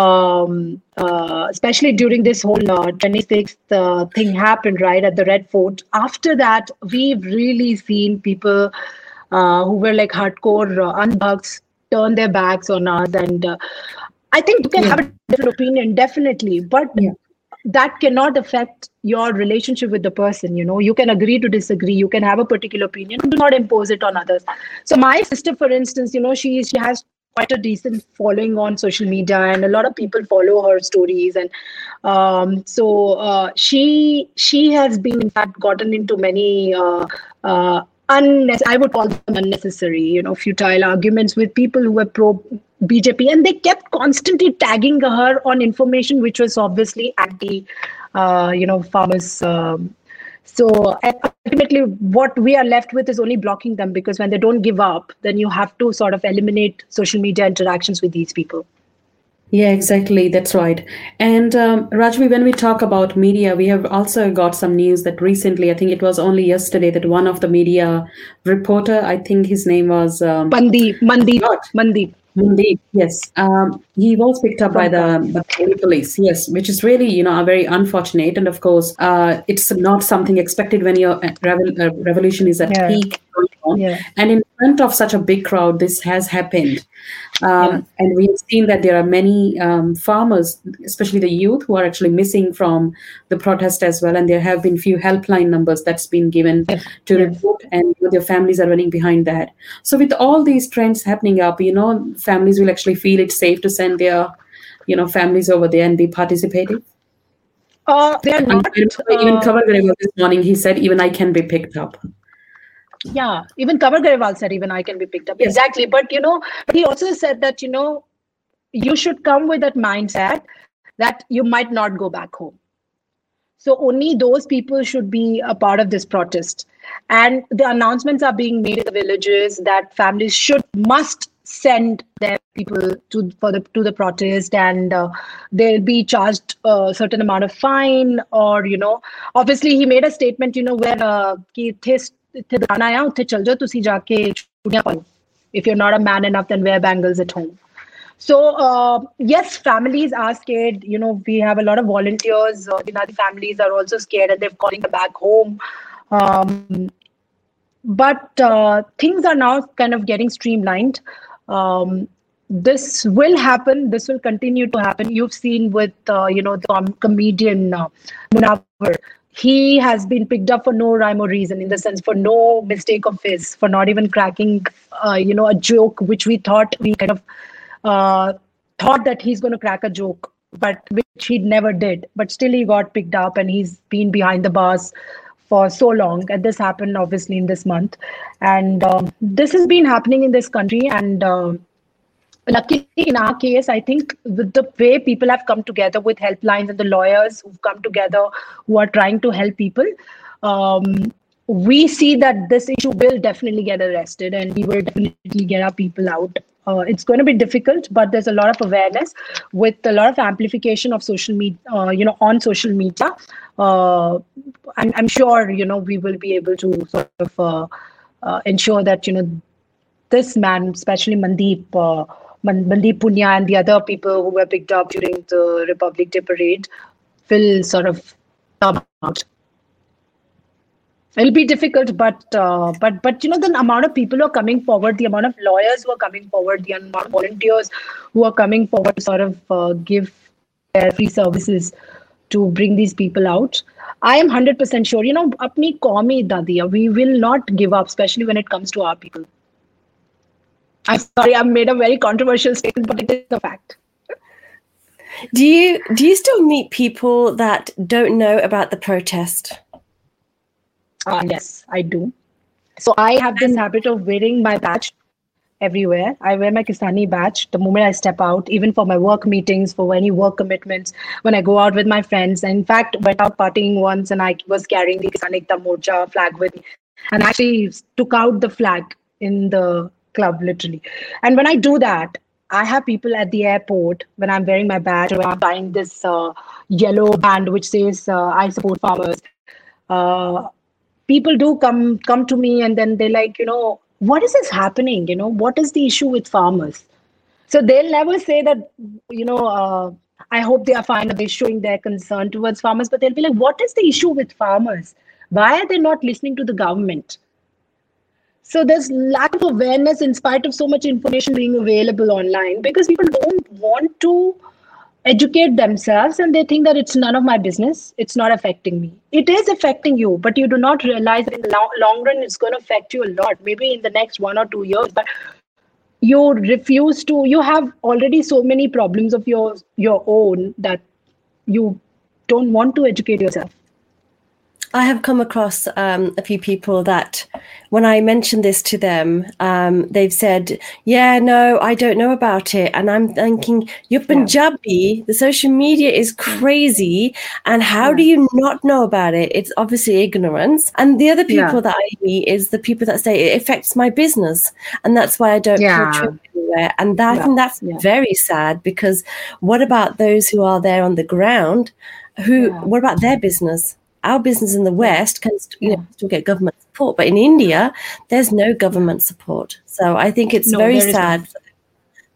C: um uh, especially during this whole uh, 26th uh, thing happened right at the red fort. After that we've really seen people uh, who were like hardcore uh, unbugs turn their backs on us and uh, i think you can
A: Yeah.
C: have a different opinion definitely but
A: Yeah.
C: That cannot affect your relationship with the person you know. You can agree to disagree. You can have a particular opinion. Do not impose it on others. So my sister for instance you know she she has quite a decent following on social media and a lot of people follow her stories. And um, so uh, she she has been in fact gotten into many uh, uh, I would call them unnecessary, you know, futile arguments with people who were pro BJP, and they kept constantly tagging her on information which was obviously anti, uh, you know, farmers. Um, so ultimately, what we are left with is only blocking them because when they don't give up, then you have to sort of eliminate social media interactions with these people.
A: Yeah, exactly. That's right. And um, Rajveer, when we talk about media, we have also got some news that recently, I think it was only yesterday, that one of the media reporter, I think his name was um,
C: Mandeep, Mandeep, Mandeep.
A: Mandeep, yes. Um, he was picked up by the, the police, yes, which is really, you know, very unfortunate. And of course, uh, it's not something expected when your uh, uh, revolution is at
C: Yeah.
A: peak.
C: Yeah.
A: And in front of such a big crowd, this has happened. Um,
C: Yeah.
A: And we've seen that there are many um, farmers, especially the youth, who are actually missing from the protest as well. And there have been few helpline numbers that's been given to report, and their families are running behind that. So with all these trends happening up, you know, families will actually feel it's safe to send their, you know, families over there and be participating.
C: Uh, they are
A: And
C: not.
A: even
C: uh,
A: Kanwar Grewal this morning, he said, even I can be picked up.
C: Yeah, even Kanwar Grewal said even I can be picked up.
A: Yes.
C: Exactly. But you know, he also said that, you know, you should come with that mindset that you might not go back home. So only those people should be a part of this protest. And the announcements are being made in the villages that families should must send their people to for the to the protest and uh, they'll be charged a certain amount of fine or you know obviously he made a statement you know where uh, कि ਇੱਥੇ ਦਾਣਾ ਆ ਉੱਥੇ ਚਲ ਜਾਓ ਤੁਸੀਂ if you're not a man enough then wear bangles at home. So uh, yes families are scared. You know we have a lot of volunteers. Uh, Dinadi families are also scared and they're calling back home. Um, but uh, things are now kind of getting streamlined. Um, this will happen. This will continue to happen. You've seen with uh, you know the comedian he has been picked up for no rhyme or reason in the sense for no mistake of his for not even cracking uh, you know a joke which we thought we kind of uh, thought that he's going to crack a joke but which he never did. But still he got picked up and he's been behind the bars for so long. And this happened obviously in this month. And um, this has been happening in this country and um luckily in our case i think with the way people have come together with helplines and the lawyers who've come together who are trying to help people um, we see that this issue will definitely get arrested and we will definitely get our people out. Uh, it's going to be difficult but there's a lot of awareness with a lot of amplification of social media uh, you know on social media. Uh, I'm, I'm sure you know we will be able to sort of uh, uh, ensure that you know this man especially mandeep uh, mandeep Punia and the other people who were picked up during the republic day parade will sort of come out. It'll be difficult but uh, but but you know the amount of people who are coming forward the amount of lawyers who are coming forward the amount of volunteers who are coming forward to sort of uh, give their free services to bring these people out i am 100% sure you know apni hi idda we will not give up especially when it comes to our people i'm sorry i've made a very controversial statement but it is a fact
B: Do you do you still meet people that don't know about the protest?
C: Uh, yes, I do. So I have this habit of wearing my badge everywhere. I wear my Kisani badge the moment I step out, even for my work meetings, for any work commitments, when I go out with my friends. In fact, went out partying once and I was carrying the Kisan Ekta Morcha flag with me. And I actually took out the flag in the club, literally. And when I do that, I have people at the airport when I'm wearing my badge or I'm buying this uh, yellow band which says uh, I support farmers. Uh, people do come come to me and then they're like, you know, what is this happening? You know, what is the issue with farmers? So they'll never say that, you know, uh, I hope they are fine. They're showing their concern towards farmers, but they'll be like, what is the issue with farmers? Why are they not listening to the government? So there's lack of awareness in spite of so much information being available online because people don't want to educate themselves and they think that it's none of my business. It's not affecting me. It is affecting you, but you do not realize that in the long, run it's going to affect you a lot. Maybe in the next one or two years, but you refuse to. You have already so many problems of your your own that you don't want to educate yourself.
B: I have come across um, a few people that, when I mention this to them, um, they've said, "Yeah, no, I don't know about it," and I'm thinking, "You're Punjabi. The social media is crazy, and how yeah. do you not know about it? It's obviously ignorance." And the other people yeah. that I meet is the people that say it affects my business, and that's why I don't yeah. anywhere. And that, I think that's very sad because what about those who are there on the ground? Who? What about their business? Our business in the West can you know, still get government support, but in India, there's no government support. So I think it's no, very sad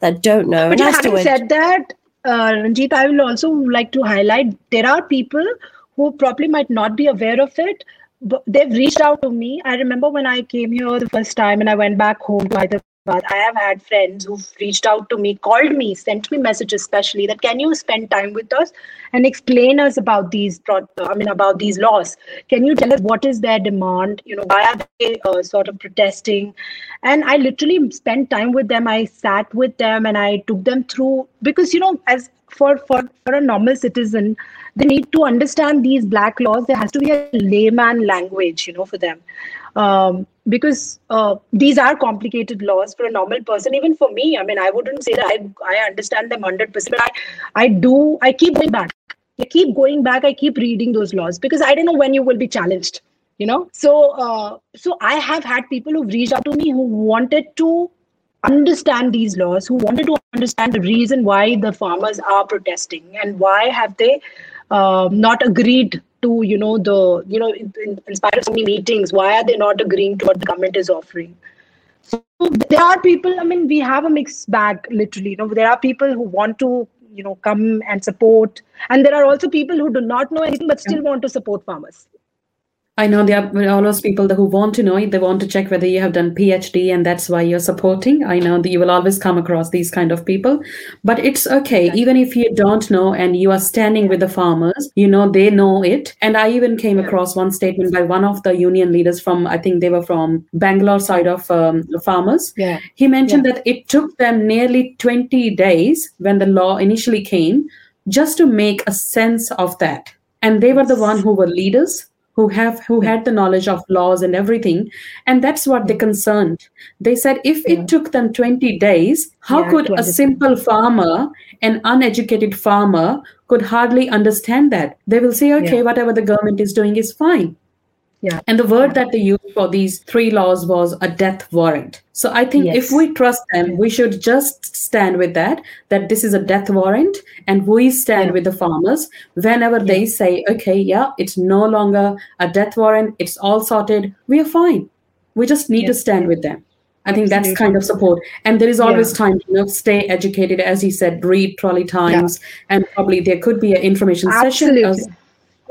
B: that don't know.
C: But having said that, uh, Ranjit, I will also like to highlight there are people who probably might not be aware of it, but they've reached out to me. I remember when I came here the first time and I went back home to either but I have had friends who've reached out to me, called me, sent me messages, especially that can you spend time with us and explain us about these, I mean, about these laws? Can you tell us what is their demand? You know, why are they uh, sort of protesting? And I literally spent time with them. I sat with them and I took them through because you know, as for for for a normal citizen, they need to understand these black laws. There has to be a layman language, you know, for them um, because uh, these are complicated laws for a normal person. Even for me i mean i wouldn't say that i, I understand them 100% but I, I do i keep going back. I keep going back. I keep reading those laws because i don't know when you will be challenged you know? So uh, so i have had people who've reached out to me who wanted to understand these laws who wanted to understand the reason why the farmers are protesting and why have they uh, not agreed to you know the you know in, in spite of so many meetings why are they not agreeing to what the government is offering? So there are people i mean we have a mixed bag literally. You know there are people who want to you know come and support and there are also people who do not know anything but still want to support farmers
A: I know there are all those people who want to know it. They want to check whether you have done PhD and that's why you're supporting. I know that you will always come across these kind of people, but it's okay. Even if you don't know and you are standing with the farmers, you know, they know it. And I even came across one statement by one of the union leaders from, I think they were from Bangalore side of um, farmers.
C: Yeah.
A: He mentioned yeah. that it took them nearly 20 days when the law initially came just to make a sense of that. And they were the one who were leaders who have who had the knowledge of laws and everything and that's what they concerned. They said if yeah. it took them 20 days how yeah, could a simple farmer an uneducated farmer could hardly understand that? They will say okay yeah. whatever the government is doing is fine
C: yeah.
A: And the word that they used for these three laws was a death warrant. So I think yes. if we trust them, we should just stand with that, that this is a death warrant. And we stand yeah. with the farmers whenever yeah. they say, okay, yeah, it's no longer a death warrant, it's all sorted, we are fine. We just need to stand with them. I think Absolutely. that's kind of support. And there is always yeah. time to you know, stay educated, as you said, read trolley times, and probably there could be an information session.
C: Absolutely.
A: session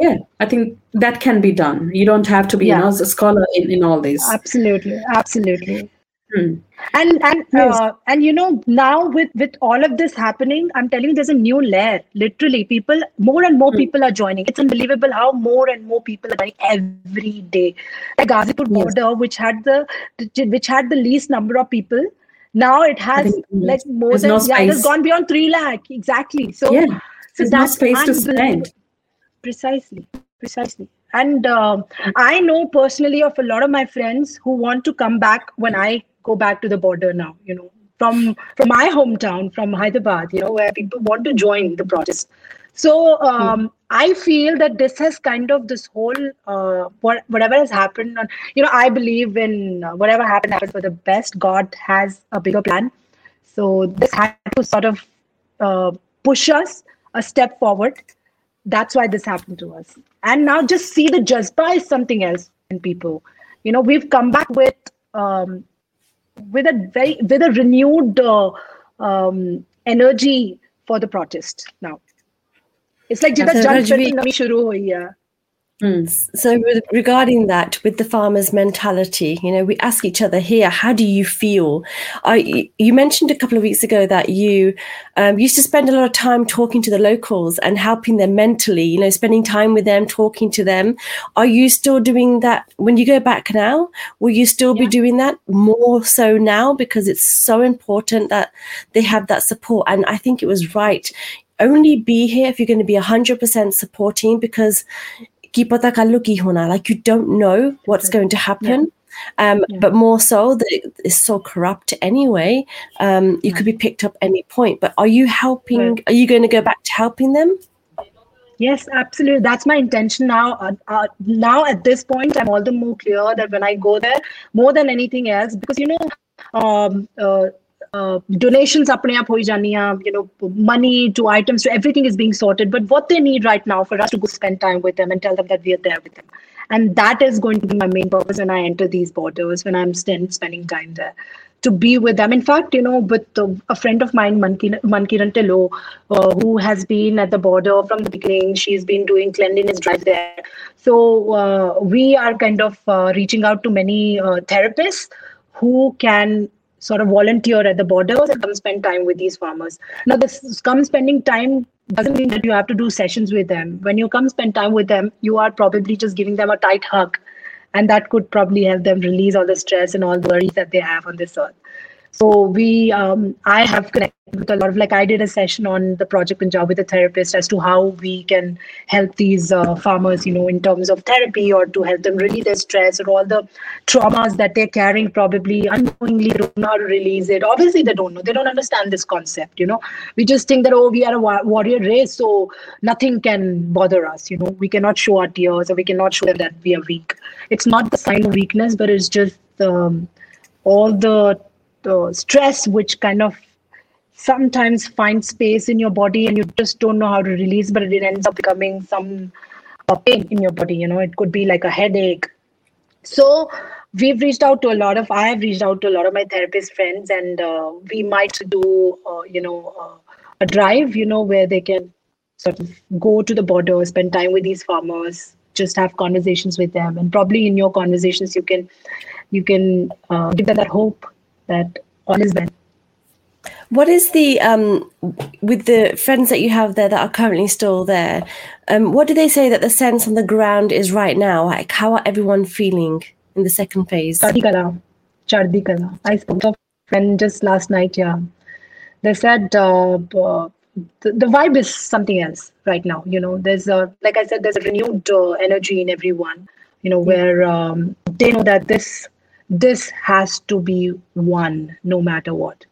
A: yeah i think that can be done. You don't have to be yeah. you know, a scholar in, in all this.
C: Absolutely absolutely. Hmm. and and yes. uh, and you know now with with all of this happening i'm telling you there's a new layer literally. People more and more hmm. people are joining. It's unbelievable how more and more people are joining every day. The like Ghazipur border which had the which had the least number of people now it has like more than no yeah, it has gone beyond 3 lakh. Exactly. So
A: yeah. so there's that's no space to spend
C: precisely precisely and uh, i know personally of a lot of my friends who want to come back when i go back to the border now you know from from my hometown from hyderabad you know where people want to join the protest so um, mm. i feel that this has kind of this whole uh, what, whatever has happened on, you know i believe in uh, whatever happened happened for the best god has a bigger plan So this had to sort of uh, push us a step forward that's why this happened to us. And now just see the just is something else in people. You know we've come back with um, with a very with a renewed uh, um, energy for the protest now. It's like jitna jump shuru hui hai.
B: Mm. So, regarding that, with the farmers' mentality, you know, we ask each other here, how do you feel? I, you mentioned a couple of weeks ago that you um, used to spend a lot of time talking to the locals and helping them mentally, you know, spending time with them, talking to them. Are you still doing that when you go back now? Will you still yeah. be doing that more so now? Because it's so important that they have that support. And I think it was right only be here if you're going to be 100% supporting because ki pata ki hona like you don't know what's going to happen yeah. Um, yeah. but more so that it's so corrupt anyway um, you yeah. could be picked up any point but are you helping right. are you going to go back to helping them
C: yes absolutely that's my intention now uh, uh, now at this point i'm all the more clear that when i go there more than anything else because you know um, uh, donations apne aap hoi you know money to items to everything is being sorted but what they need right now for us to go spend time with them and tell them that we are there with them and that is going to be my main purpose when i enter these borders when i'm st- spending time there to be with them. In fact, you know, with uh, a friend of mine, Mankiran Telo, uh, who has been at the border from the beginning, she's been doing cleanliness drive there. So uh, we are kind of uh, reaching out to many uh, therapists who can sort of volunteer at the borders and come spend time with these farmers. Now, this come spending time doesn't mean that you have to do sessions with them. When you come spend time with them, you are probably just giving them a tight hug, and that could probably help them release all the stress and all the worries that they have on this earth. So we, um, I have connected with a lot of like I did a session on the project Punjab with a therapist as to how we can help these uh, farmers, you know, in terms of therapy or to help them release their stress or all the traumas that they're carrying. Probably unknowingly don't know how to release it. Obviously, they don't know. They don't understand this concept. You know, we just think that oh, we are a warrior race, so nothing can bother us. You know, we cannot show our tears or we cannot show them that we are weak. It's not the sign of weakness, but it's just um, all the the stress which kind of sometimes find space in your body and you just don't know how to release but it ends up becoming some pain in your body you know it could be like a headache so we've reached out to a lot of i have reached out to a lot of my therapist friends and uh, we might do uh, you know uh, a drive you know where they can sort of go to the border spend time with these farmers just have conversations with them and probably in your conversations you can you can uh, give them that hope that all is well.
B: What is the um, with the friends that you have there that are currently still there? Um, what do they say that the sense on the ground is right now? Like, how are everyone feeling in the second phase?
C: Chardikala, Chardikala. I spoke to a friend just last night. Yeah, they said uh, uh, the, the vibe is something else right now. You know, there's a like I said, there's a renewed uh, energy in everyone. You know, where um, they know that this this has to be won no matter what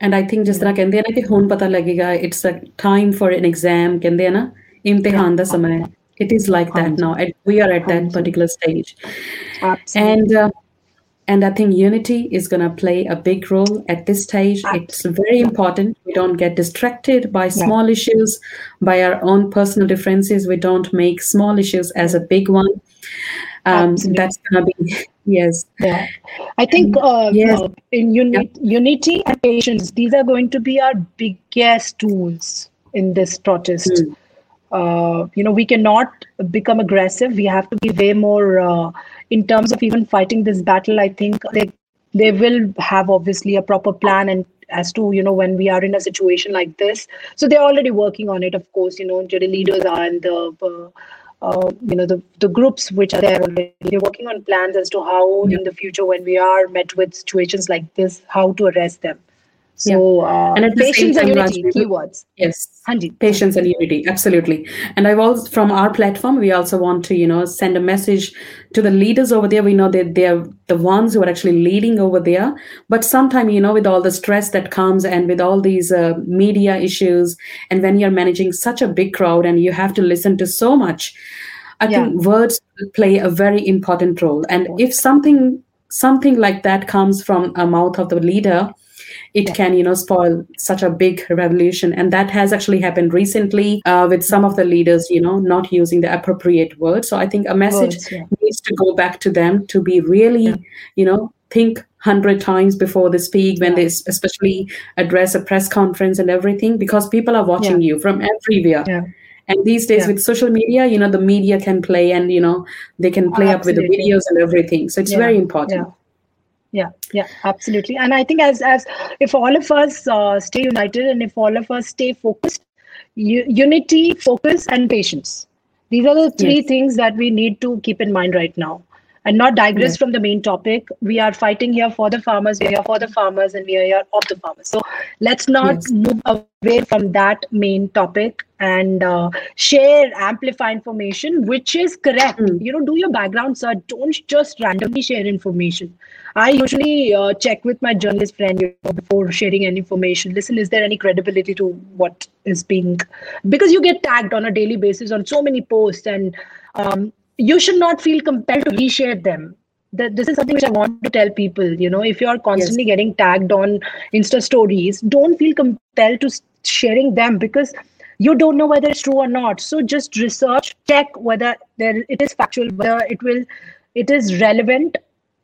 A: and I think, just like ਕਹਿੰਦੇ ਆ ਨਾ ਕਿ ਹੁਣ ਪਤਾ ਲੱਗੇਗਾ it's a time for an exam ਕਹਿੰਦੇ ਆ ਨਾ ਇਮਤਿਹਾਨ ਦਾ ਸਮਾਂ it is like that now and we are at that particular stage. And uh, and i think unity is going to play a big role at this stage. It's very important we don't get distracted by small issues by our own personal differences. We don't make small issues as a big one um, that's to be *laughs* yes.
C: Yeah. I think uh, yes. Uh, in uni- unity and patience these are going to be our biggest tools in this protest. Mm. uh, you know we cannot become aggressive. We have to be way more uh, in terms of even fighting this battle i think they they will have obviously a proper plan and as to you know when we are in a situation like this. So they're already working on it of course you know the leaders are and the uh, uh, you know the, the groups which are there already they're working on plans as to how yeah. in the future when we are met with situations like this how to arrest them so, yeah. uh, and patience and unity, keywords.
A: Yes, patience and unity, absolutely. And I've also, from our platform, we also want to, you know, send a message to the leaders over there. We know that they're the ones who are actually leading over there. But sometimes, you know, with all the stress that comes and with all these uh, media issues, and when you're managing such a big crowd and you have to listen to so much, I yeah. think words play a very important role. And if something something like that comes from a mouth of the leader it can you know spoil such a big revolution and that has actually happened recently uh, with some of the leaders you know not using the appropriate words so i think a message
C: Words, yeah.
A: needs to go back to them to be really
C: Yeah.
A: you know think hundred times before they speak when
C: Yeah.
A: they especially address a press conference and everything because people are watching you from everywhere
C: Yeah.
A: and these days
C: Yeah.
A: with social media you know the media can play and you know they can play up with the videos and everything so it's
C: Yeah.
A: very important
C: Yeah. Yeah, yeah, absolutely. And I think as as if all of us uh, stay united and if all of us stay focused, u- unity, focus, and patience. These are the three
A: Yes.
C: things that we need to keep in mind right now. And not digress
A: Yes.
C: from the main topic. We are fighting here for the farmers. We are here for the farmers, and we are here of the farmers. So let's not
A: Yes.
C: move away from that main topic and uh, share, amplify information, which is correct.
A: Mm.
C: You know, do your background search. Don't just randomly share information. I usually uh, check with my journalist friend you know, before sharing any information. Listen, is there any credibility to what is being? Because you get tagged on a daily basis on so many posts, and um, you should not feel compelled to reshare them. That this is something which I want to tell people. You know, if you are constantly getting tagged on Insta stories, don't feel compelled to sharing them because you don't know whether it's true or not. So just research, check whether there it is factual, whether it will, it is relevant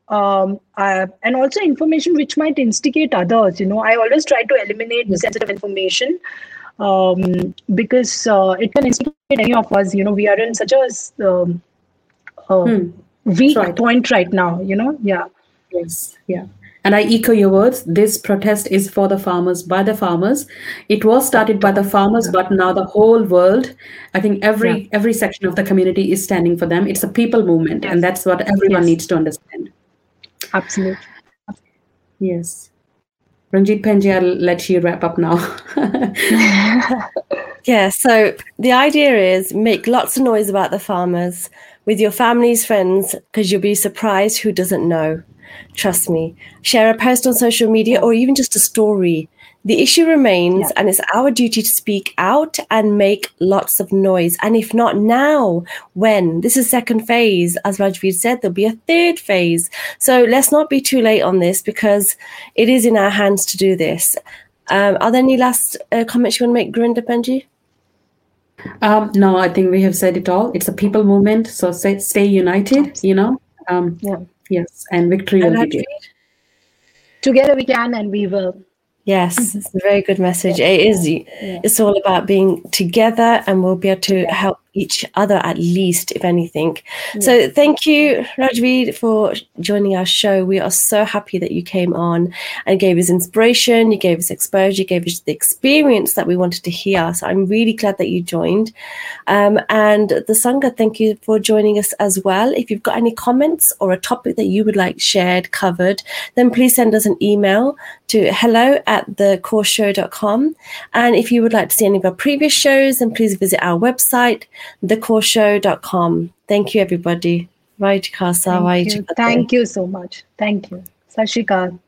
C: um, uh, and also information which might instigate others. You know, I always try to eliminate
A: Yes.
C: sensitive information um, because uh, it can instigate any of us. You know, we are in such a um, uh,
A: Hmm.
C: weak
A: right.
C: point right now. You know, yeah,
A: Yes, yeah. And I echo your words. This protest is for the farmers, by the farmers. It was started by the farmers, but now the whole world, I think every every section of the community is standing for them. It's a people movement, and that's what everyone
C: Yes.
A: needs to understand.
C: Absolutely.
A: Yes. Ranjit Penji, I'll let you wrap up now. *laughs* *laughs*
B: Yeah, so the idea is make lots of noise about the farmers with your family's friends because you'll be surprised who doesn't know. Trust me. Share a post on social media or even just a story. The issue remains,
C: Yeah.
B: and it's our duty to speak out and make lots of noise. And if not now, when? This is second phase. As Rajveer said, there'll be a third phase. So let's not be too late on this because it is in our hands to do this. Um, are there any last uh, comments you want to make, Gurinder Penji?
A: um, no, I think we have said it all. It's a people movement, so stay, stay united. You know. Um,
C: Yeah.
A: Yes, and victory
B: And
A: will be
B: Rajveer?
C: Together we can, and we will.
B: Yes, mm-hmm. it's a very good message. It is. It's all about being together, and we'll be able to help each other at least, if anything. So, thank you, Rajveer, for joining our show. We are so happy that you came on and gave us inspiration. You gave us exposure. You gave us the experience that we wanted to hear. So, I'm really glad that you joined. Um, and the Sangha, thank you for joining us as well. If you've got any comments or a topic that you would like shared, covered, then please send us an email to hello at thekaurshow.com. And if you would like to see any of our previous shows, then please visit our website, thekaurshow.com. Thank you, everybody. Right.
C: Thank you. Thank you so much. Thank you. Sashikal.